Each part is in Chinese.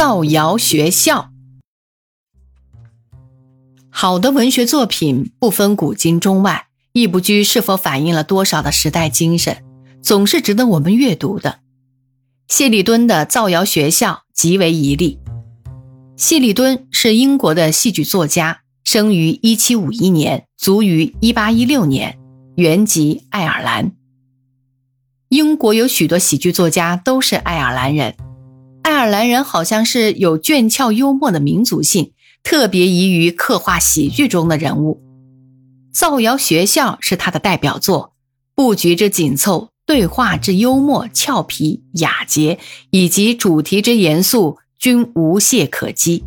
造谣学校。好的文学作品不分古今中外，亦不拘是否反映了多少的时代精神，总是值得我们阅读的。谢里敦的《造谣学校》极为一例。谢里敦是英国的戏剧作家，生于1751年，卒于1816年，原籍爱尔兰。英国有许多喜剧作家都是爱尔兰人。爱尔兰人好像是有俊俏幽默的民族性，特别宜于刻画喜剧中的人物。《造谣学校》是他的代表作，布局之紧凑，对话之幽默俏皮雅洁，以及主题之严肃，均无懈可击。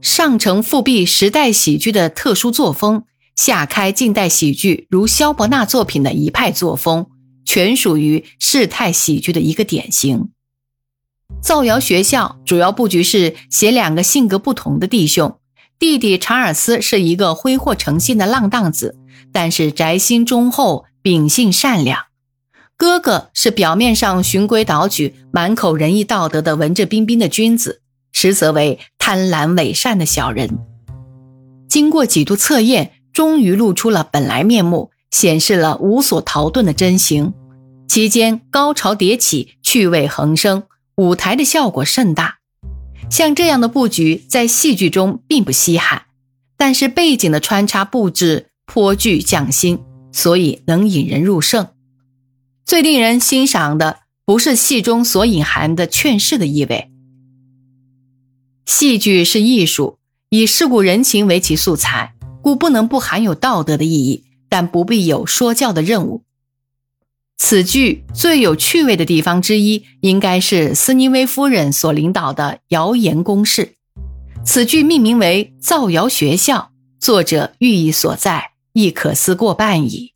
上承复辟时代喜剧的特殊作风，下开近代喜剧如萧伯纳作品的一派作风。全属于世态喜剧的一个典型。造谣学校主要布局是写两个性格不同的弟兄，弟弟查尔斯是一个挥霍成性的浪荡子，但是宅心忠厚，秉性善良；哥哥是表面上循规蹈矩，满口仁义道德的文质彬彬的君子，实则为贪婪伪善的小人。经过几度测验，终于露出了本来面目。显示了无所逃遁的真形，其间高潮迭起，趣味横生，舞台的效果甚大。像这样的布局在戏剧中并不稀罕，但是背景的穿插布置颇具匠心，所以能引人入胜。最令人欣赏的不是戏中所隐含的劝世的意味。戏剧是艺术，以世故人情为其素材，故不能不含有道德的意义。但不必有说教的任务。此剧最有趣味的地方之一，应该是斯尼威夫人所领导的谣言攻势。此剧命名为《造谣学校》，作者寓意所在，亦可思过半矣。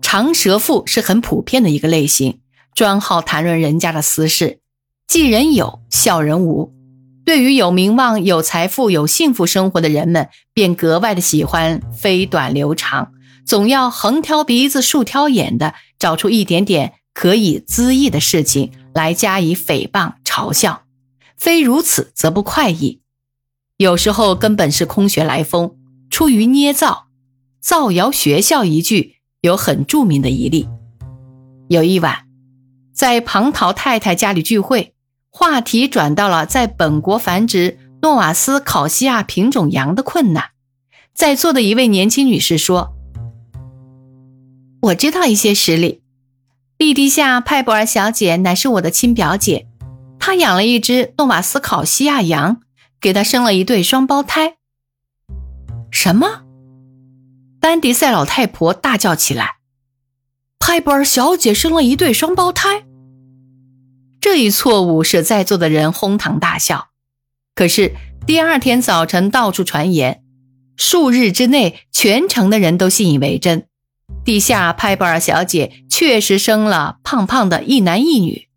长舌妇是很普遍的一个类型，专好谈论人家的私事，记人有，笑人无。对于有名望、有财富、有幸福生活的人们，便格外的喜欢飞短流长，总要横挑鼻子竖挑眼的找出一点点可以恣意的事情来加以诽谤嘲笑，非如此则不快意。有时候根本是空穴来风，出于捏造。造谣学校一句有很著名的一例。有一晚，在庞桃太太家里聚会。话题转到了在本国繁殖诺瓦斯考西亚品种羊的困难，在座的一位年轻女士说：“我知道一些实例。莉迪夏·派博尔小姐乃是我的亲表姐，她养了一只诺瓦斯考西亚羊，给她生了一对双胞胎。”什么？丹迪塞老太婆大叫起来：“派博尔小姐生了一对双胞胎！”这一错误使在座的人哄堂大笑。可是第二天早晨，到处传言，数日之内，全城的人都信以为真。地下派布尔小姐确实生了胖胖的一男一女。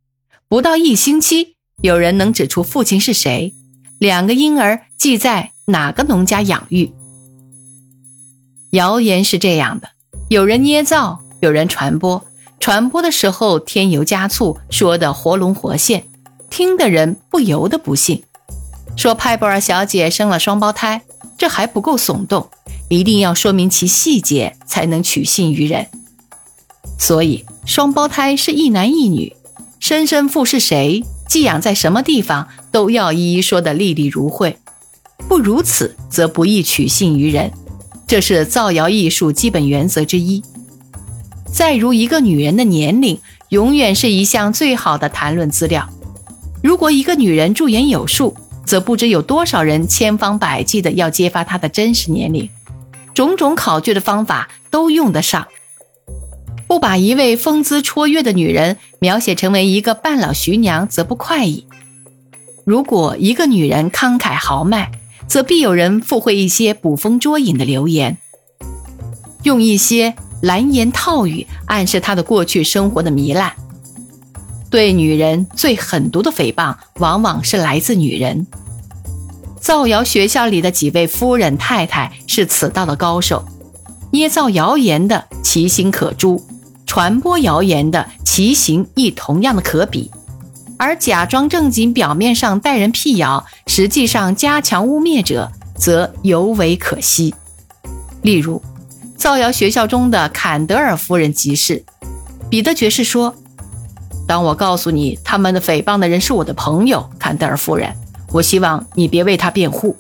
不到一星期，有人能指出父亲是谁，两个婴儿寄在哪个农家养育。谣言是这样的：有人捏造，有人传播。传播的时候添油加醋，说的活龙活现，听的人不由得不信。说派布尔小姐生了双胞胎，这还不够耸动，一定要说明其细节，才能取信于人。所以双胞胎是一男一女，生身父是谁，寄养在什么地方，都要一一说得历历如绘。不如此，则不易取信于人。这是造谣艺术基本原则之一。再如，一个女人的年龄永远是一项最好的谈论资料。如果一个女人驻颜有术，则不知有多少人千方百计的要揭发她的真实年龄，种种考据的方法都用得上。不把一位风姿绰约的女人描写成为一个半老徐娘，则不快意。如果一个女人慷慨豪迈，则必有人附会一些捕风捉影的流言，用一些。蓝言套语暗示她的过去生活的糜烂。对女人最狠毒的诽谤，往往是来自女人。造谣学校里的几位夫人太太是此道的高手，捏造谣言的其心可诛，传播谣言的其行亦同样的可比。而假装正经，表面上待人辟谣，实际上加强污蔑者，则尤为可惜。例如，造谣学校中的坎德尔夫人即是。彼得爵士说：“当我告诉你他们的诽谤的人是我的朋友坎德尔夫人，我希望你别为他辩护，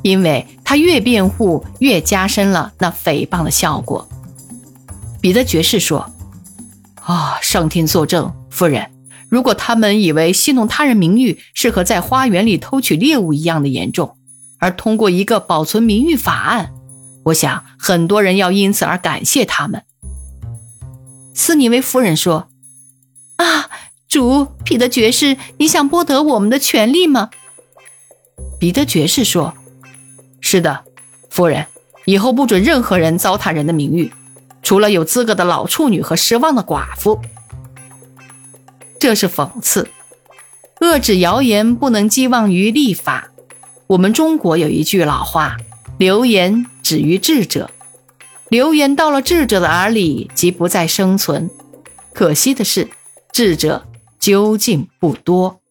因为他越辩护越加深了那诽谤的效果。”彼得爵士说：“啊，上天作证，夫人。”如果他们以为戏弄他人名誉是和在花园里偷取猎物一样的严重，而通过一个保存名誉法案，我想很多人要因此而感谢他们。斯尼威夫人说：“，主，彼得爵士，你想剥夺我们的权利吗？”彼得爵士说：“是的，夫人，以后不准任何人糟蹋人的名誉，除了有资格的老处女和失望的寡妇。”这是讽刺，遏制谣言不能寄望于立法。我们中国有一句老话：“流言止于智者。”流言到了智者的耳里，即不再生存。可惜的是，智者究竟不多。